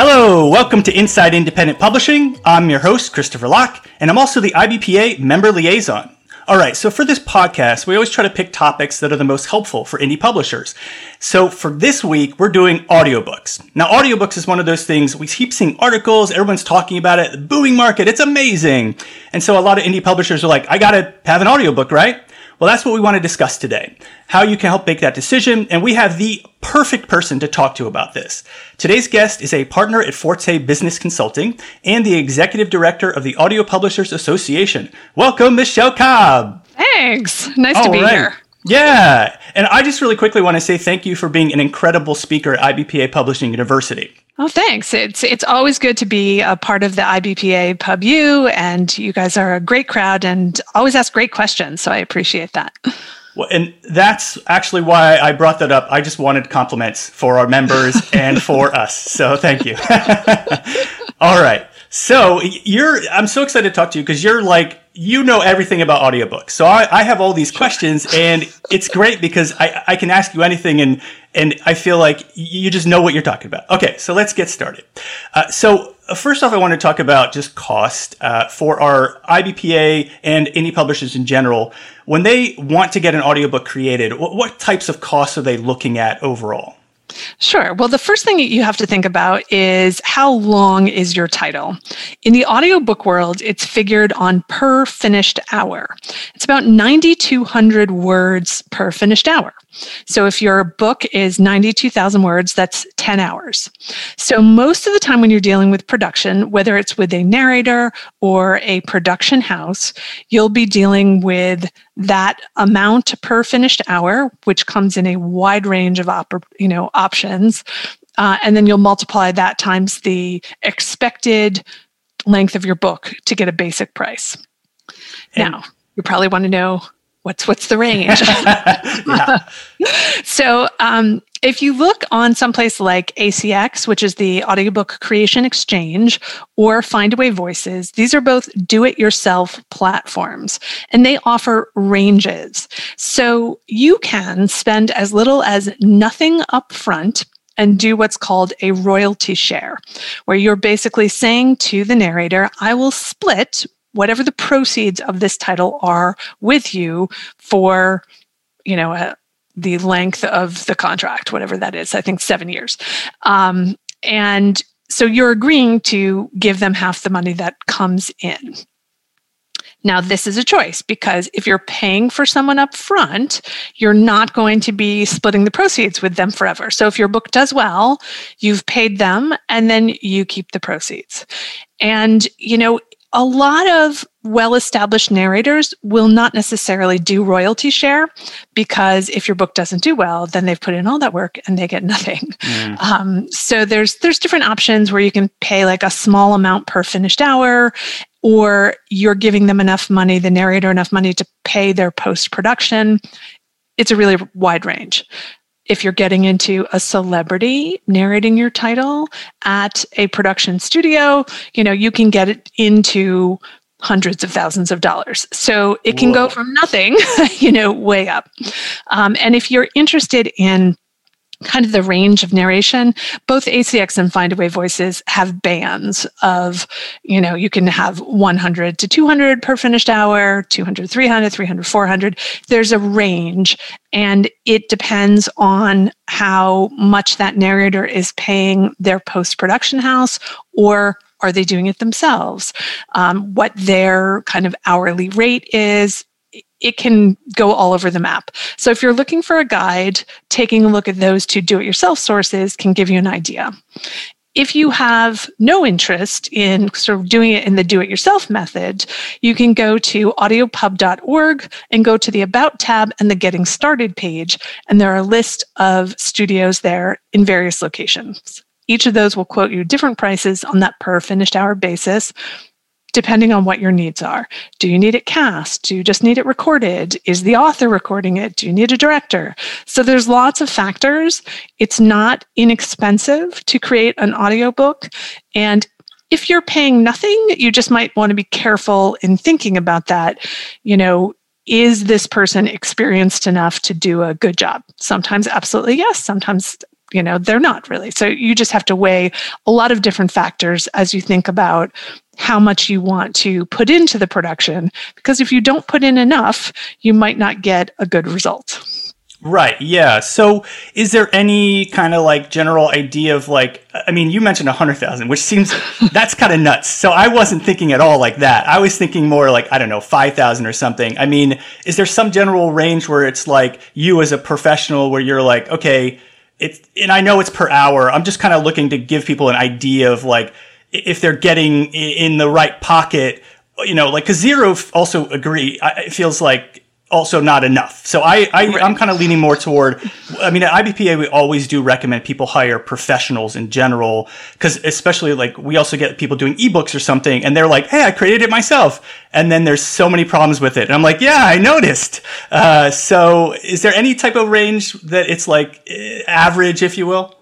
Hello, welcome to Inside Independent Publishing. I'm your host, Christopher Locke, and I'm also the IBPA member liaison. All right, so for this podcast, we always try to pick topics that are the most helpful for indie publishers. So for this week, we're doing audiobooks. Now, audiobooks is one of those things we keep seeing articles, everyone's talking about it, the booming market, it's amazing. And so a lot of indie publishers are like, I gotta have an audiobook, right? Well, that's what we want to discuss today. How you can help make that decision. And we have the perfect person to talk to about this. Today's guest is a partner at Forte Business Consulting and the executive director of the Audio Publishers Association. Welcome, Michelle Cobb. Thanks. Nice All to be right. here. Yeah. And I just really quickly want to say thank you for being an incredible speaker at IBPA Publishing University. Oh, thanks. It's it's always good to be a part of the IBPA Pub U, and you guys are a great crowd and always ask great questions. So I appreciate that. Well, and that's actually why I brought that up. I just wanted compliments for our members and for us. So thank you. All right. So you're, I'm so excited to talk to you because you're like, you know everything about audiobooks. So I, I have all these questions and it's great because I, I can ask you anything and, and I feel like you just know what you're talking about. Okay. So let's get started. Uh, so uh, first off, I want to talk about just cost uh, for our IBPA and indie publishers in general. When they want to get an audiobook created, what, what types of costs are they looking at overall? Sure. Well, the first thing you have to think about is how long is your title? In the audiobook world, it's figured on per finished hour. It's about 9,200 words per finished hour. So if your book is 92,000 words, that's 10 hours. So most of the time when you're dealing with production, whether it's with a narrator or a production house, you'll be dealing with that amount per finished hour, which comes in a wide range of op- you know options, uh, and then you'll multiply that times the expected length of your book to get a basic price. And now, you probably want to know what's what's the range? So um, if you look on someplace like acx which is the audiobook creation exchange or findaway voices these are both do-it-yourself platforms and they offer ranges. So you can spend as little as nothing up front and do what's called a royalty share, where you're basically saying to the narrator, I will split whatever the proceeds of this title are with you for, you know, uh, the length of the contract, whatever that is. I think seven years. Um, and so you're agreeing to give them half the money that comes in. Now, this is a choice because if you're paying for someone up front, you're not going to be splitting the proceeds with them forever. So if your book does well, you've paid them and then you keep the proceeds. And, you know, a lot of well established narrators will not necessarily do royalty share because if your book doesn't do well then they've put in all that work and they get nothing. Mm. um, so there's there's different options where you can pay like a small amount per finished hour or you're giving them enough money the narrator enough money to pay their post production it's a really wide range if you're getting into a celebrity narrating your title at a production studio, you know, you can get it into hundreds of thousands of dollars. So it can Whoa. go from nothing, you know, way up. Um, and if you're interested in kind of the range of narration both acx and findaway voices have bands of you know you can have 100 to 200 per finished hour 200 300 300 400 there's a range and it depends on how much that narrator is paying their post production house or are they doing it themselves? Um, what their kind of hourly rate is it can go all over the map. So if you're looking for a guide, taking a look at those two do it yourself sources can give you an idea. If you have no interest in sort of doing it in the do it yourself method, you can go to audiopub.org and go to the About tab and the Getting Started page. And there are a list of studios there in various locations. Each of those will quote you different prices on that per finished hour basis depending on what your needs are. Do you need it cast? Do you just need it recorded? Is the author recording it? Do you need a director? So there's lots of factors. It's not inexpensive to create an audiobook. And if you're paying nothing, you just might want to be careful in thinking about that. You know, is this person experienced enough to do a good job? Sometimes absolutely yes, sometimes you know, they're not really. So you just have to weigh a lot of different factors as you think about how much you want to put into the production. Because if you don't put in enough, you might not get a good result. Right. Yeah. So, is there any kind of like general idea of like? I mean, you mentioned a hundred thousand, which seems that's kind of nuts. So I wasn't thinking at all like that. I was thinking more like I don't know, five thousand or something. I mean, is there some general range where it's like you as a professional, where you're like, okay, it's and I know it's per hour. I'm just kind of looking to give people an idea of like if they're getting in the right pocket. You know, like because zero also agree. It feels like also not enough. So I, I. I'm kind of leaning more toward. I mean, at IBPA we always do recommend people hire professionals in general because especially like we also get people doing ebooks or something and they're like, hey, I created it myself, and then there's so many problems with it, and I'm like, yeah, I noticed. Uh, so is there any type of range that it's like eh, average, if you will?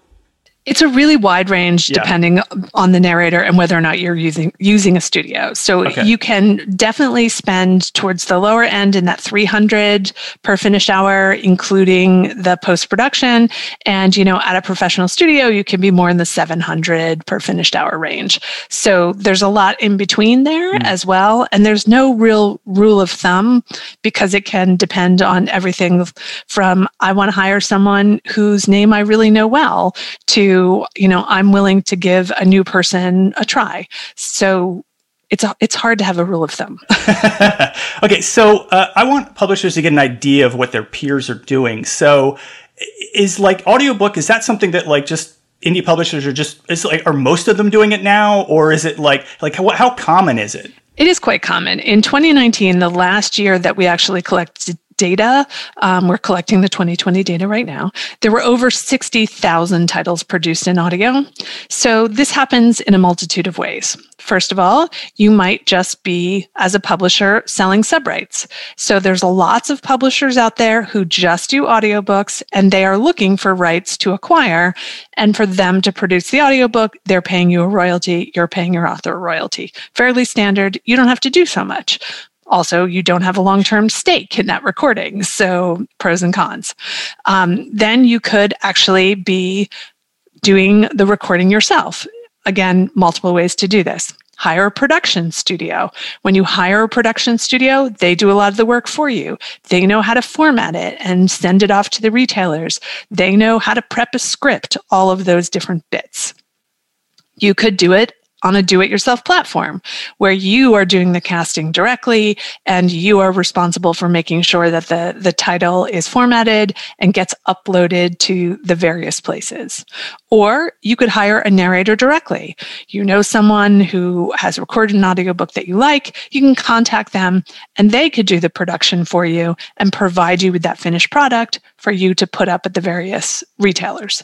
It's a really wide range yeah. depending on the narrator and whether or not you're using using a studio. So okay. you can definitely spend towards the lower end in that 300 per finished hour including the post production and you know at a professional studio you can be more in the 700 per finished hour range. So there's a lot in between there mm. as well and there's no real rule of thumb because it can depend on everything from I want to hire someone whose name I really know well to you know, I'm willing to give a new person a try. So it's it's hard to have a rule of thumb. okay, so uh, I want publishers to get an idea of what their peers are doing. So is like audiobook is that something that like just indie publishers are just is like are most of them doing it now or is it like like how, how common is it? It is quite common. In 2019, the last year that we actually collected data. Um, we're collecting the 2020 data right now. There were over 60,000 titles produced in audio. So this happens in a multitude of ways. First of all, you might just be, as a publisher, selling subrights. So there's lots of publishers out there who just do audiobooks and they are looking for rights to acquire. And for them to produce the audiobook, they're paying you a royalty, you're paying your author a royalty. Fairly standard. You don't have to do so much. Also, you don't have a long term stake in that recording. So, pros and cons. Um, then you could actually be doing the recording yourself. Again, multiple ways to do this. Hire a production studio. When you hire a production studio, they do a lot of the work for you. They know how to format it and send it off to the retailers. They know how to prep a script, all of those different bits. You could do it on a do it yourself platform where you are doing the casting directly and you are responsible for making sure that the, the title is formatted and gets uploaded to the various places. Or you could hire a narrator directly. You know someone who has recorded an audiobook that you like, you can contact them and they could do the production for you and provide you with that finished product for you to put up at the various retailers.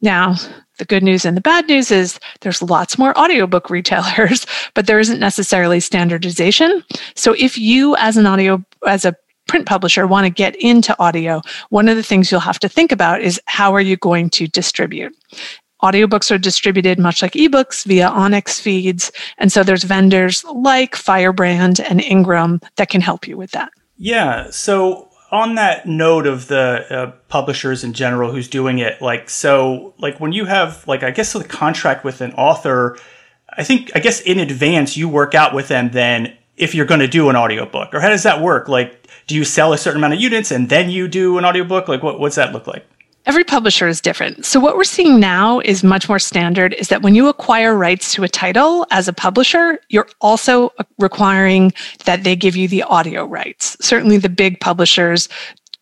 Now, the good news and the bad news is there's lots more audiobook retailers, but there isn't necessarily standardization. So if you as an audio as a print publisher want to get into audio, one of the things you'll have to think about is how are you going to distribute? Audiobooks are distributed much like ebooks via ONIX feeds. And so there's vendors like Firebrand and Ingram that can help you with that. Yeah. So on that note of the uh, publishers in general who's doing it like so like when you have like i guess the contract with an author i think i guess in advance you work out with them then if you're going to do an audiobook or how does that work? Like do you sell a certain amount of units and then you do an audiobook? Like what, what's that look like Every publisher is different. So what we're seeing now is much more standard is that when you acquire rights to a title as a publisher, you're also requiring that they give you the audio rights. Certainly the big publishers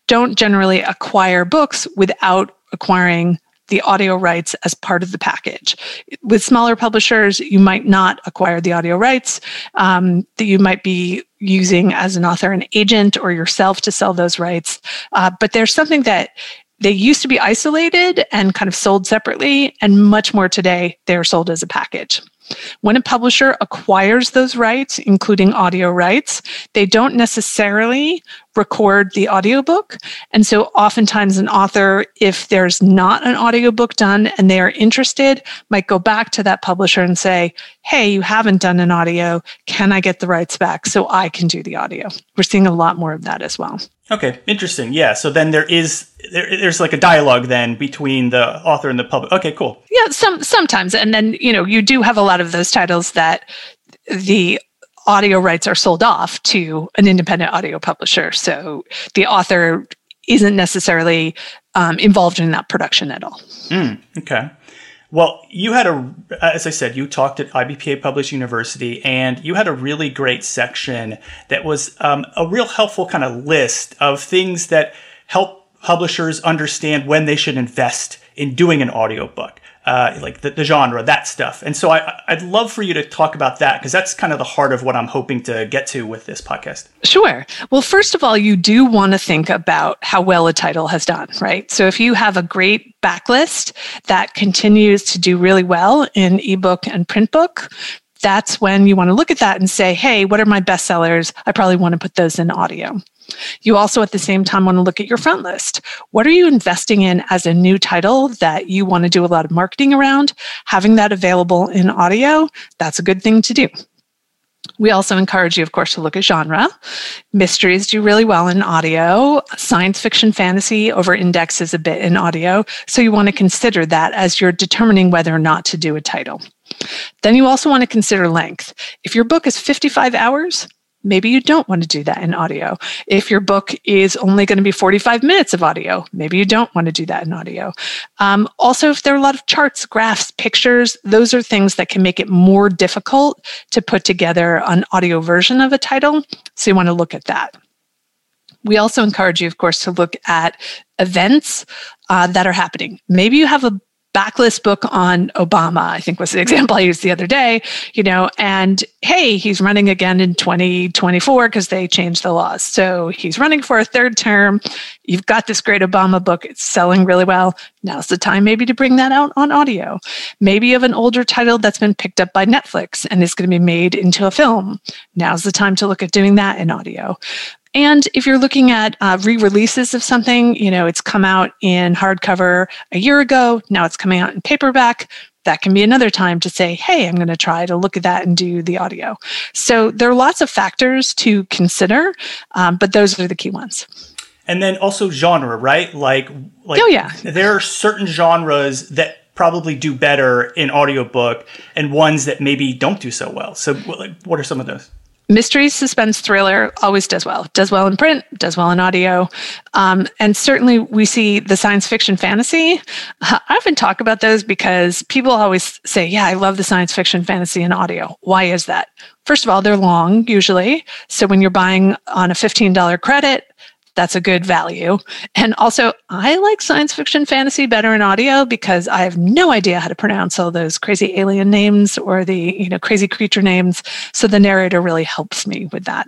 don't generally acquire books without acquiring the audio rights as part of the package. With smaller publishers, you might not acquire the audio rights, um, that you might be using as an author an agent or yourself to sell those rights. Uh, but there's something that they used to be isolated and kind of sold separately, and much more today, they're sold as a package. When a publisher acquires those rights, including audio rights, they don't necessarily record the audiobook. And so oftentimes an author, if there's not an audiobook done and they are interested, might go back to that publisher and say, Hey, you haven't done an audio. Can I get the rights back so I can do the audio? We're seeing a lot more of that as well. Okay, interesting. Yeah, so then there is there, there's like a dialogue then between the author and the public. Okay, cool. Yeah, some sometimes, and then you know you do have a lot of those titles that the audio rights are sold off to an independent audio publisher. So the author isn't necessarily um, involved in that production at all. Mm, okay. Well, you had a, as I said, you talked at IBPA Publishing University, and you had a really great section that was um, a real helpful kind of list of things that help publishers understand when they should invest in doing an audiobook uh, like the, the, genre, that stuff. And so I, I'd love for you to talk about that because that's kind of the heart of what I'm hoping to get to with this podcast. Sure. Well, first of all, you do want to think about how well a title has done, right? So if you have a great backlist that continues to do really well in ebook and print book, that's when you want to look at that and say, hey, what are my bestsellers? I probably want to put those in audio. You also, at the same time, want to look at your front list. What are you investing in as a new title that you want to do a lot of marketing around? Having that available in audio, that's a good thing to do. We also encourage you, of course, to look at genre. Mysteries do really well in audio. Science fiction fantasy over indexes a bit in audio. So you want to consider that as you're determining whether or not to do a title. Then you also want to consider length. If your book is 55 hours, maybe you don't want to do that in audio. If your book is only going to be 45 minutes of audio, maybe you don't want to do that in audio. Um, also, if there are a lot of charts, graphs, pictures, those are things that can make it more difficult to put together an audio version of a title. So you want to look at that. We also encourage you, of course, to look at events uh, that are happening. Maybe you have a backlist book on Obama, I think was the example I used the other day, you know, and hey, he's running again in 2024 because they changed the laws. So he's running for a third term. You've got this great Obama book, it's selling really well. Now's the time maybe to bring that out on audio. Maybe of an older title that's been picked up by Netflix and is going to be made into a film. Now's the time to look at doing that in audio. And if you're looking at uh, re releases of something, you know, it's come out in hardcover a year ago, now it's coming out in paperback. That can be another time to say, hey, I'm going to try to look at that and do the audio. So there are lots of factors to consider, um, but those are the key ones. And then also genre, right? Like, like oh, yeah. there are certain genres that probably do better in audiobook and ones that maybe don't do so well. So, what are some of those? Mystery suspense thriller always does well. Does well in print does well in audio. Um, and certainly we see the science fiction fantasy. I often talk about those because people always say yeah i love the science fiction fantasy in audio. Why is that? First of all they're long usually. So when you're buying on a $15 credit that's a good value. And also, I like science fiction fantasy better in audio because I have no idea how to pronounce all those crazy alien names or the you know crazy creature names. So the narrator really helps me with that.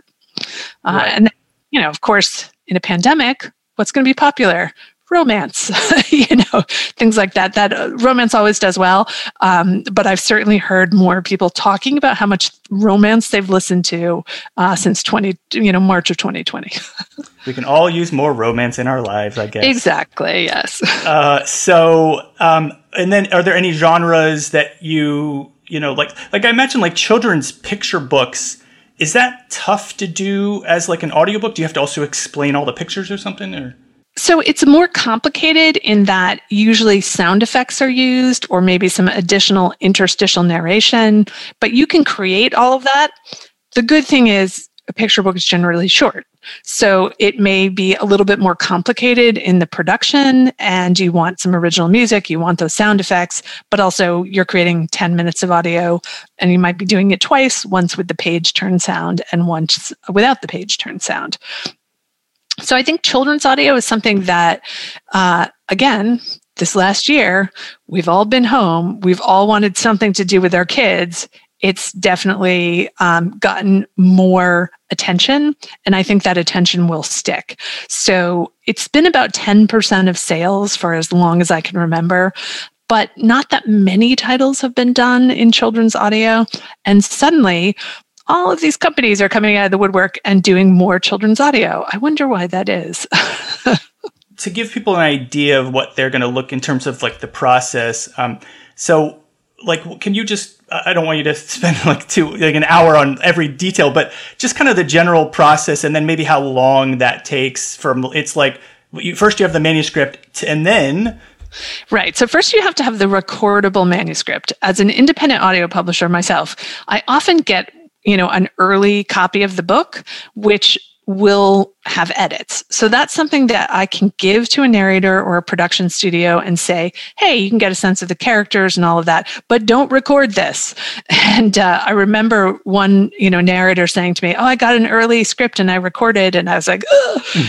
Uh. And you know, of course, in a pandemic, what's going to be popular? Romance, you know, things like that. That uh, romance always does well. Um, but I've certainly heard more people talking about how much romance they've listened to uh, since 20, you know, March of 2020. we can all use more romance in our lives, I guess. Exactly. Yes. Uh, so, um, and then are there any genres that you, you know, like, like I mentioned, like children's picture books, is that tough to do as like an audiobook? Do you have to also explain all the pictures or something or? So it's more complicated in that usually sound effects are used or maybe some additional interstitial narration, but you can create all of that. The good thing is a picture book is generally short. So it may be a little bit more complicated in the production and you want some original music, you want those sound effects, but also you're creating 10 minutes of audio and you might be doing it twice, once with the page turn sound and once without the page turn sound. So I think children's audio is something that, uh, again, this last year, we've all been home. We've all wanted something to do with our kids. It's definitely um, gotten more attention, and I think that attention will stick. So it's been about 10% of sales for as long as I can remember but not that many titles have been done in children's audio. And suddenly, all of these companies are coming out of the woodwork and doing more children's audio. I wonder why that is. to give people an idea of what they're going to look in terms of like the process. Um, so, like, can you just I don't want you to spend like two, like an hour on every detail, but just kind of the general process and then maybe how long that takes from, it's like, you, first you have the manuscript and then Right. So first you have to have the recordable manuscript. As an independent audio publisher myself, I often get, you know, an early copy of the book which will have edits. So that's something that I can give to a narrator or a production studio and say, hey, you can get a sense of the characters and all of that, but don't record this. And uh, I remember one, you know, narrator saying to me, oh, I got an early script and I recorded. And I was like,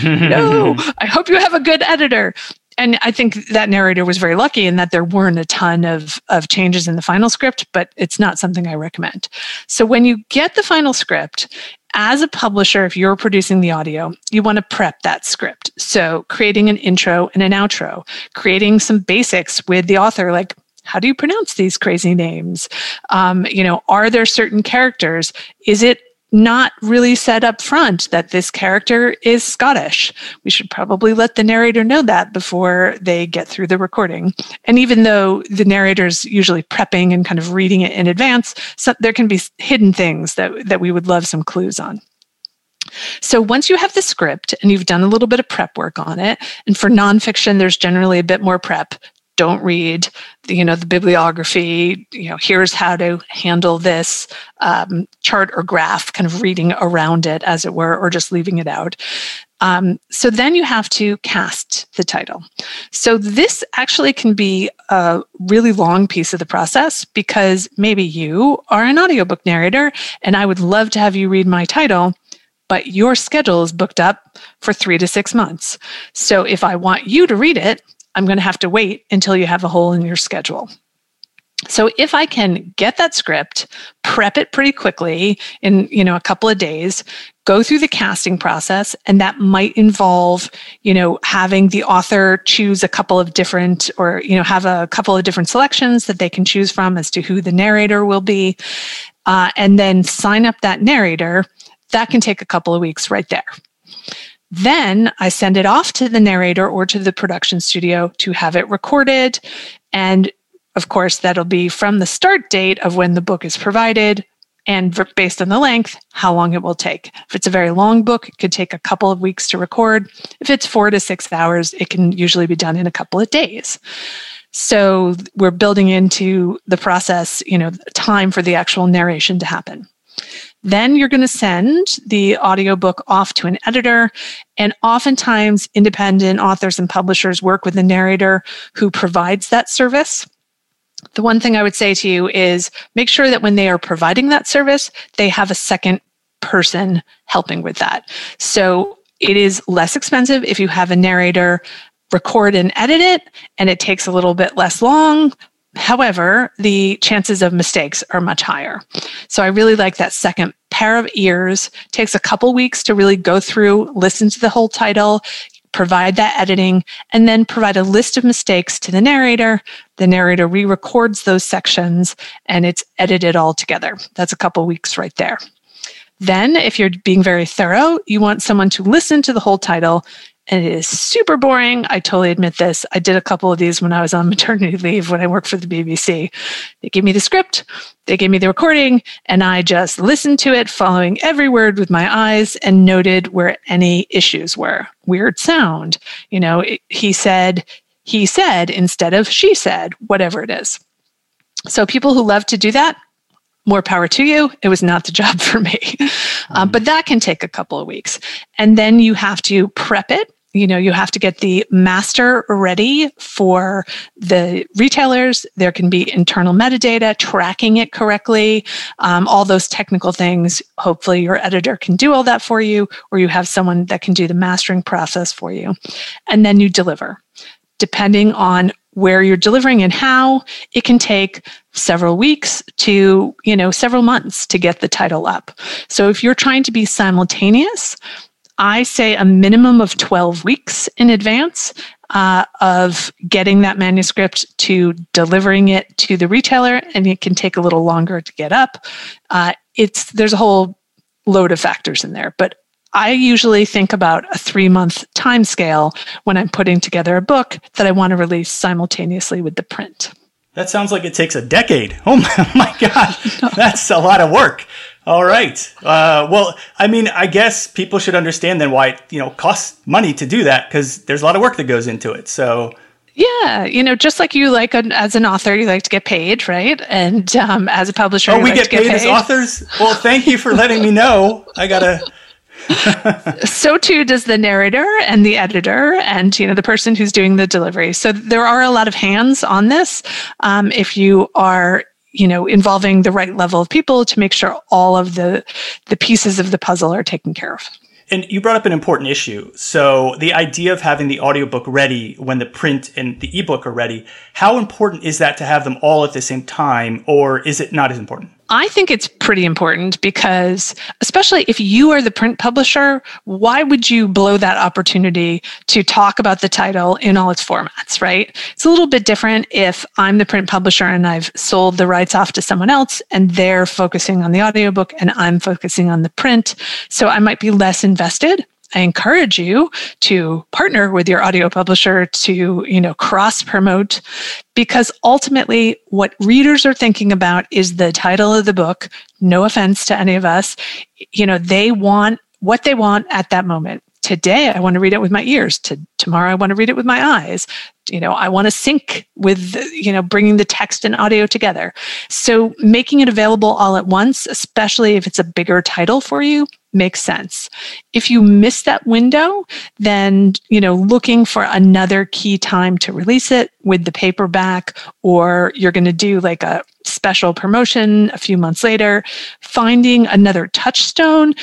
no, I hope you have a good editor and I think that narrator was very lucky in that there weren't a ton of, of changes in the final script, but it's not something I recommend. So when you get the final script, as a publisher, if you're producing the audio, you want to prep that script. So creating an intro and an outro, creating some basics with the author, like how do you pronounce these crazy names? Um, you know, are there certain characters? Is it not really said up front that this character is Scottish. We should probably let the narrator know that before they get through the recording. And even though the narrator's usually prepping and kind of reading it in advance, so there can be hidden things that, that we would love some clues on. So once you have the script and you've done a little bit of prep work on it, and for nonfiction, there's generally a bit more prep don't read the, you know the bibliography you know here's how to handle this um, chart or graph kind of reading around it as it were or just leaving it out um, so then you have to cast the title so this actually can be a really long piece of the process because maybe you are an audiobook narrator and i would love to have you read my title but your schedule is booked up for three to six months. So if I want you to read it, I'm going to have to wait until you have a hole in your schedule. So if I can get that script, prep it pretty quickly in, you know, a couple of days, go through the casting process and that might involve, you know, having the author choose a couple of different or, you know, have a couple of different selections that they can choose from as to who the narrator will be. Uh, and then sign up that narrator. That can take a couple of weeks right there. Then I send it off to the narrator or to the production studio to have it recorded. And of course, that'll be from the start date of when the book is provided and based on the length, how long it will take. If it's a very long book, it could take a couple of weeks to record. If it's four to six hours, it can usually be done in a couple of days. So we're building into the process, you know, time for the actual narration to happen. Then you're going to send the audiobook off to an editor. And oftentimes, independent authors and publishers work with a narrator who provides that service. The one thing I would say to you is make sure that when they are providing that service, they have a second person helping with that. So it is less expensive if you have a narrator record and edit it, and it takes a little bit less long, However, the chances of mistakes are much higher. So I really like that second pair of ears. It takes a couple weeks to really go through, listen to the whole title, provide that editing, and then provide a list of mistakes to the narrator. The narrator re records those sections and it's edited all together. That's a couple weeks right there. Then, if you're being very thorough, you want someone to listen to the whole title and it is super boring. I totally admit this. I did a couple of these when I was on maternity leave when I worked for the BBC. They gave me the script, they gave me the recording, and I just listened to it, following every word with my eyes and noted where any issues were. Weird sound. You know, it, he said, he said instead of she said, whatever it is. So people who love to do that, more power to you. It was not the job for me. Um, but that can take a couple of weeks. And then you have to prep it. You know, you have to get the master ready for the retailers. There can be internal metadata, tracking it correctly, um, all those technical things. Hopefully, your editor can do all that for you, or you have someone that can do the mastering process for you. And then you deliver depending on where you're delivering and how it can take several weeks to you know several months to get the title up so if you're trying to be simultaneous i say a minimum of 12 weeks in advance uh, of getting that manuscript to delivering it to the retailer and it can take a little longer to get up uh, it's there's a whole load of factors in there but I usually think about a three month time scale when I'm putting together a book that I want to release simultaneously with the print. That sounds like it takes a decade. Oh my, my God, that's a lot of work. All right. Uh, well, I mean, I guess people should understand then why it, you know costs money to do that because there's a lot of work that goes into it. So yeah, you know, just like you like an, as an author, you like to get paid, right? And um, as a publisher, oh, we like get, paid, paid as authors. Well, thank you for letting me know. I gotta. so too does the narrator and the editor and you know the person who's doing the delivery so there are a lot of hands on this um, if you are you know involving the right level of people to make sure all of the the pieces of the puzzle are taken care of and you brought up an important issue. So the idea of having the audiobook ready when the print and the ebook are ready, how important is that to have them all at the same time or is it not as important? I think it's pretty important because, especially if you are the print publisher, why would you blow that opportunity to talk about the title in all its formats, right? It's a little bit different if I'm the print publisher and I've sold the rights off to someone else and they're focusing on the audiobook and I'm focusing on the print. So I might be less invested I encourage you to partner with your audio publisher to, you know, cross promote because ultimately what readers are thinking about is the title of the book. No offense to any of us. You know, they want what they want at that moment. Today, I want to read it with my ears. To, tomorrow, I want to read it with my eyes. You know, I want to sync with, you know, bringing the text and audio together. So making it available all at once, especially if it's a bigger title for you, makes sense. If you miss that window, then, you know, looking for another key time to release it with the paperback, or you're going to do like a special promotion a few months later, finding another touchstone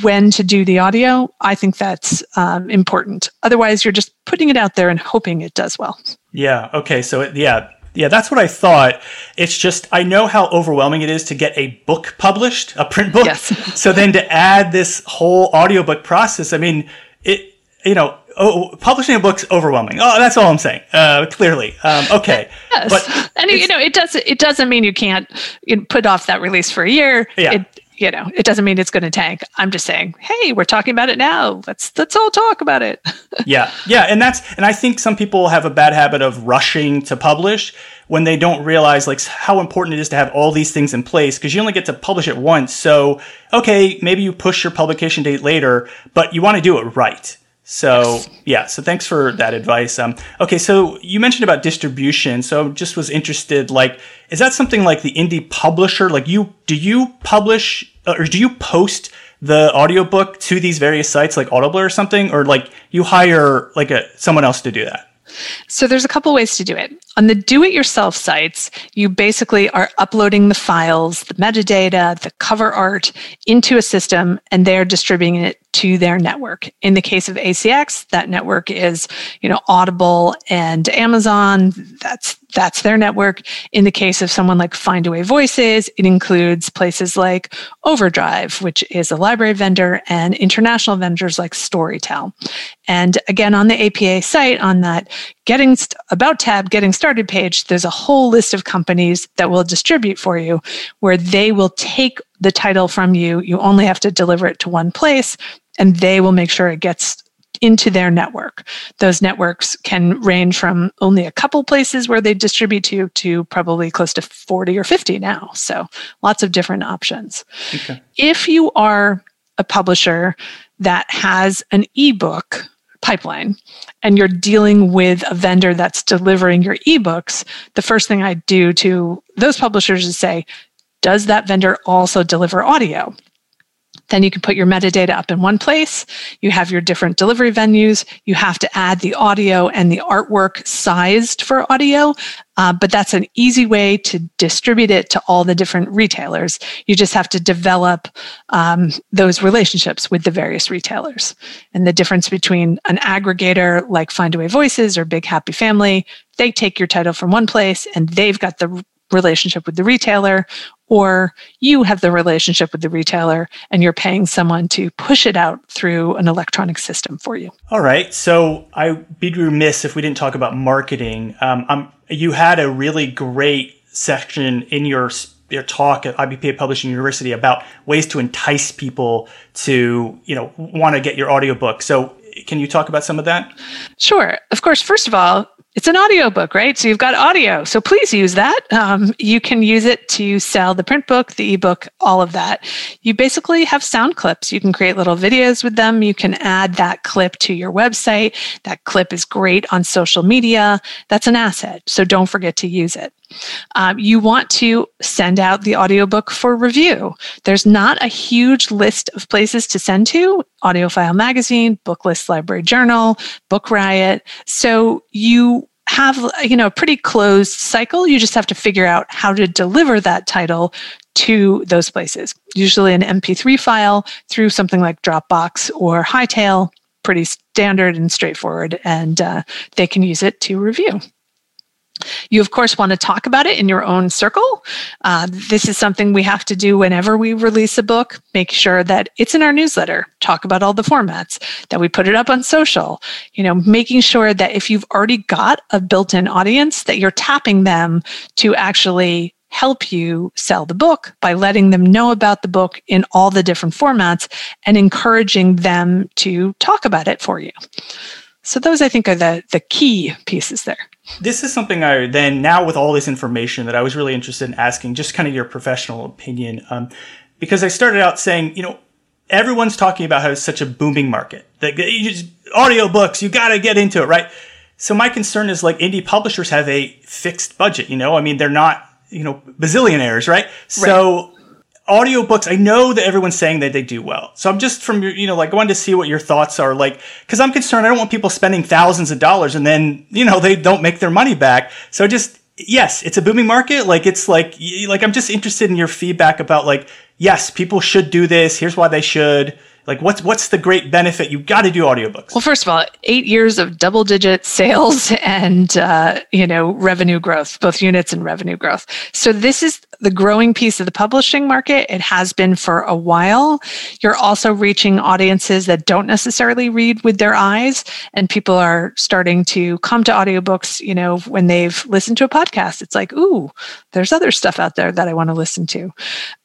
when to do the audio, I think that's um, important. Otherwise, you're just putting it out there and hoping it does well. Yeah. Okay. So, it, yeah, yeah, that's what I thought. It's just I know how overwhelming it is to get a book published, a print book. Yes. so then to add this whole audiobook process, I mean, it you know, oh, publishing a book's overwhelming. Oh, that's all I'm saying. Uh, clearly, um, okay. Yes. But and you know, it doesn't it doesn't mean you can't put off that release for a year. Yeah. It, you know, it doesn't mean it's going to tank. I'm just saying, hey, we're talking about it now. Let's let's all talk about it. yeah, yeah, and that's and I think some people have a bad habit of rushing to publish when they don't realize like how important it is to have all these things in place because you only get to publish it once. So okay, maybe you push your publication date later, but you want to do it right. So yes. yeah, so thanks for that advice. Um, okay, so you mentioned about distribution. So just was interested, like, is that something like the indie publisher? Like you, do you publish uh, or do you post the audiobook to these various sites like Audible or something, or like you hire like a someone else to do that? So there's a couple ways to do it. On the do it yourself sites, you basically are uploading the files, the metadata, the cover art into a system and they're distributing it to their network. In the case of ACX, that network is, you know, Audible and Amazon. That's that's their network. In the case of someone like Findaway Voices, it includes places like Overdrive, which is a library vendor, and international vendors like Storytel. And again, on the APA site, on that getting st- about tab, getting started page, there's a whole list of companies that will distribute for you where they will take the title from you. You only have to deliver it to one place and they will make sure it gets into their network. Those networks can range from only a couple places where they distribute to to probably close to 40 or 50 now. So lots of different options. Okay. If you are a publisher that has an ebook pipeline and you're dealing with a vendor that's delivering your ebooks, the first thing I do to those publishers is say, does that vendor also deliver audio? Then you can put your metadata up in one place. You have your different delivery venues. You have to add the audio and the artwork sized for audio. Uh, but that's an easy way to distribute it to all the different retailers. You just have to develop um, those relationships with the various retailers. And the difference between an aggregator like Findaway Voices or Big Happy Family, they take your title from one place and they've got the relationship with the retailer or you have the relationship with the retailer and you're paying someone to push it out through an electronic system for you. All right. So I'd be remiss if we didn't talk about marketing. Um, um, you had a really great section in your your talk at IBPA Publishing University about ways to entice people to, you know, want to get your audiobook. So can you talk about some of that? Sure. Of course, first of all, it's an audiobook, right? So you've got audio. So please use that. Um, you can use it to sell the print book, the ebook, all of that. You basically have sound clips. You can create little videos with them. You can add that clip to your website. That clip is great on social media. That's an asset. So don't forget to use it. Um, you want to send out the audiobook for review. There's not a huge list of places to send to AudioFile Magazine, Booklist Library Journal, Book Riot. So you have you know a pretty closed cycle. You just have to figure out how to deliver that title to those places. Usually an mp3 file through something like dropbox or hightail pretty standard and straightforward and uh, they can use it to review you, of course, want to talk about it in your own circle. Uh, this is something we have to do whenever we release a book. Make sure that it's in our newsletter. Talk about all the formats, that we put it up on social. You know, making sure that if you've already got a built in audience, that you're tapping them to actually help you sell the book by letting them know about the book in all the different formats and encouraging them to talk about it for you. So those I think are the the key pieces there. This is something I then now with all this information that I was really interested in asking, just kind of your professional opinion, um, because I started out saying, you know, everyone's talking about how it's such a booming market. That audio books, you got to get into it, right? So my concern is like indie publishers have a fixed budget. You know, I mean, they're not you know bazillionaires, right? right. Audiobooks i know that everyone's saying that they do well. So i'm just from your you know like i wanted to see what your thoughts are like because i'm concerned i don't want people spending thousands of dollars and then you know they don't make their money back. So just yes it's a booming market like it's like like i'm just interested in your feedback about like yes people should do this here's why they should like what's what's the great benefit? You've got to do audiobooks. Well first of all eight years of double digit sales and uh, you know revenue growth both units and revenue growth. So this is the growing piece of the publishing market. It has been for a while. You're also reaching audiences that don't necessarily read with their eyes and people are starting to come to audiobooks you know when they've listened to a podcast. It's like ooh there's other stuff out there that i want to listen to.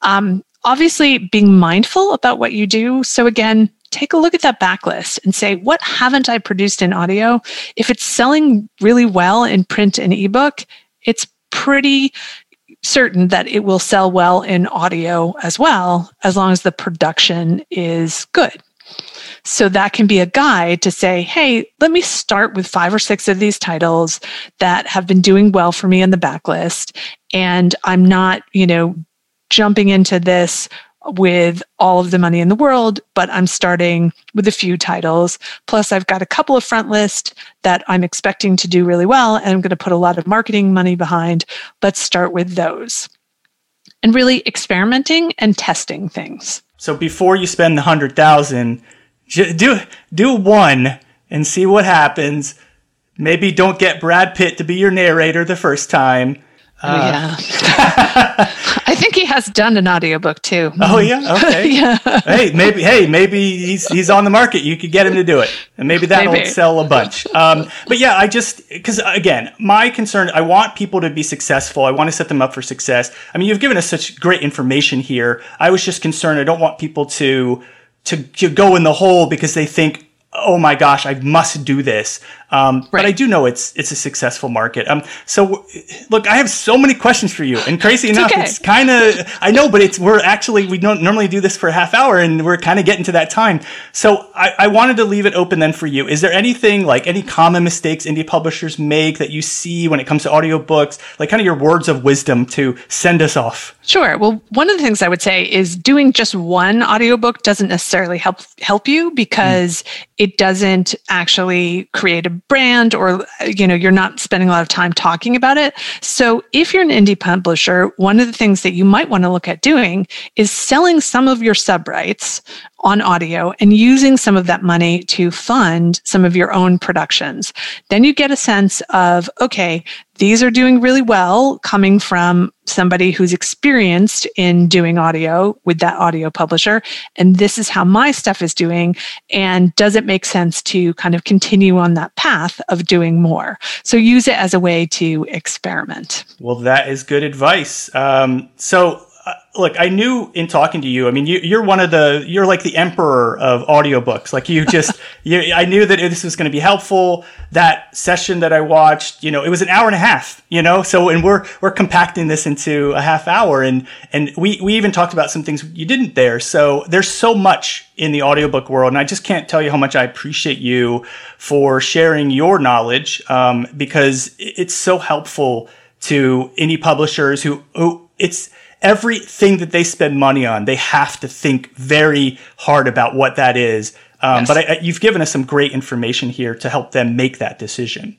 Um, obviously being mindful about what you do. So again, take a look at that backlist and say, what haven't I produced in audio? If it's selling really well in print and ebook, it's pretty certain that it will sell well in audio as well, as long as the production is good. So that can be a guide to say, hey, let me start with five or six of these titles that have been doing well for me in the backlist. And I'm not, you know, jumping into this with all of the money in the world, but I'm starting with a few titles. Plus, I've got a couple of front list that I'm expecting to do really well, and I'm going to put a lot of marketing money behind. Let's start with those. And really experimenting and testing things. So before you spend the hundred thousand, do do one and see what happens. Maybe don't get Brad Pitt to be your narrator the first time uh, yeah. I think he has done an audiobook too. Oh yeah, okay. yeah. Hey, maybe hey, maybe he's he's on the market. You could get him to do it. And maybe that'll maybe. sell a bunch. Um, but yeah, I just cuz again, my concern I want people to be successful. I want to set them up for success. I mean, you've given us such great information here. I was just concerned I don't want people to to, to go in the hole because they think oh my gosh, I must do this. Um, right. But I do know it's it's a successful market. Um, so look, I have so many questions for you, and crazy enough, okay. it's kind of I know, but it's we're actually we don't normally do this for a half hour, and we're kind of getting to that time. So I, I wanted to leave it open then for you. Is there anything like any common mistakes indie publishers make that you see when it comes to audiobooks, like kind of your words of wisdom to send us off? Sure. Well, one of the things I would say is doing just one audiobook doesn't necessarily help help you because mm. it doesn't actually create a brand or you know you're not spending a lot of time talking about it. So, if you're an indie publisher, one of the things that you might want to look at doing is selling some of your sub rights on audio and using some of that money to fund some of your own productions. Then you get a sense of, okay, these are doing really well coming from somebody who's experienced in doing audio with that audio publisher. And this is how my stuff is doing. And does it make sense to kind of continue on that path of doing more? So use it as a way to experiment. Well, that is good advice. Um, so look, I knew in talking to you. I mean, you, are one of the you're like the emperor of audiobooks. Like you just, you, I knew that this was going to be helpful. That session that I watched, you know, it was an hour and a half. You know, so and we're we're compacting this into a half hour, and and we we even talked about some things you didn't there. So there's so much in the audiobook world, and I just can't tell you how much I appreciate you for sharing your knowledge um, because it's so helpful to any publishers who, who it's everything that they spend money on, they have to think very hard about what that is. Um, yes. But I, I, you've given us some great information here to help them make that decision.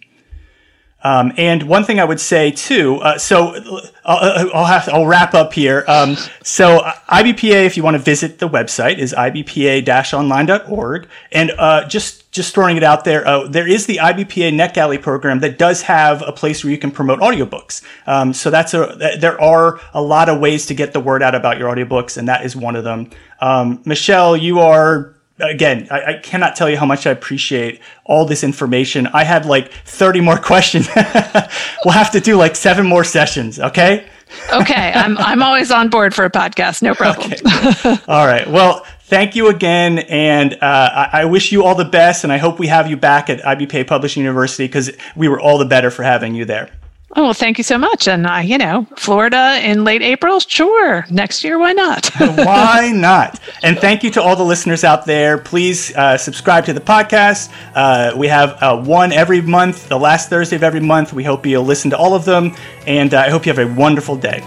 Um, and one thing I would say too, uh, so uh, I'll, I'll, have to, I'll wrap up here. Um, so uh, IBPA, if you want to visit the website, is ibpa-online.org, and uh, just just throwing it out there, uh, there is the IBPA NetGalley program that does have a place where you can promote audiobooks. Um, so that's a there are a lot of ways to get the word out about your audiobooks, and that is one of them. Um, Michelle, you are again, I, I, cannot tell you how much I appreciate all this information. I had like 30 more questions. we'll have to do like seven more sessions, okay? okay, I'm I'm always on board for a podcast, no problem. Okay. all right. Well, thank you again, and uh, I, I, wish you all the best, and I hope we have you back at IBPA Publishing University because we were all the better for having you there. Oh, well, thank you so much. And, uh, you know, Florida in late April, sure. Next year, why not? why not? And thank you to all the listeners out there. Please uh, subscribe to the podcast. Uh, we have uh, one every month, the last Thursday of every month. We hope you'll listen to all of them. And uh, I hope you have a wonderful day.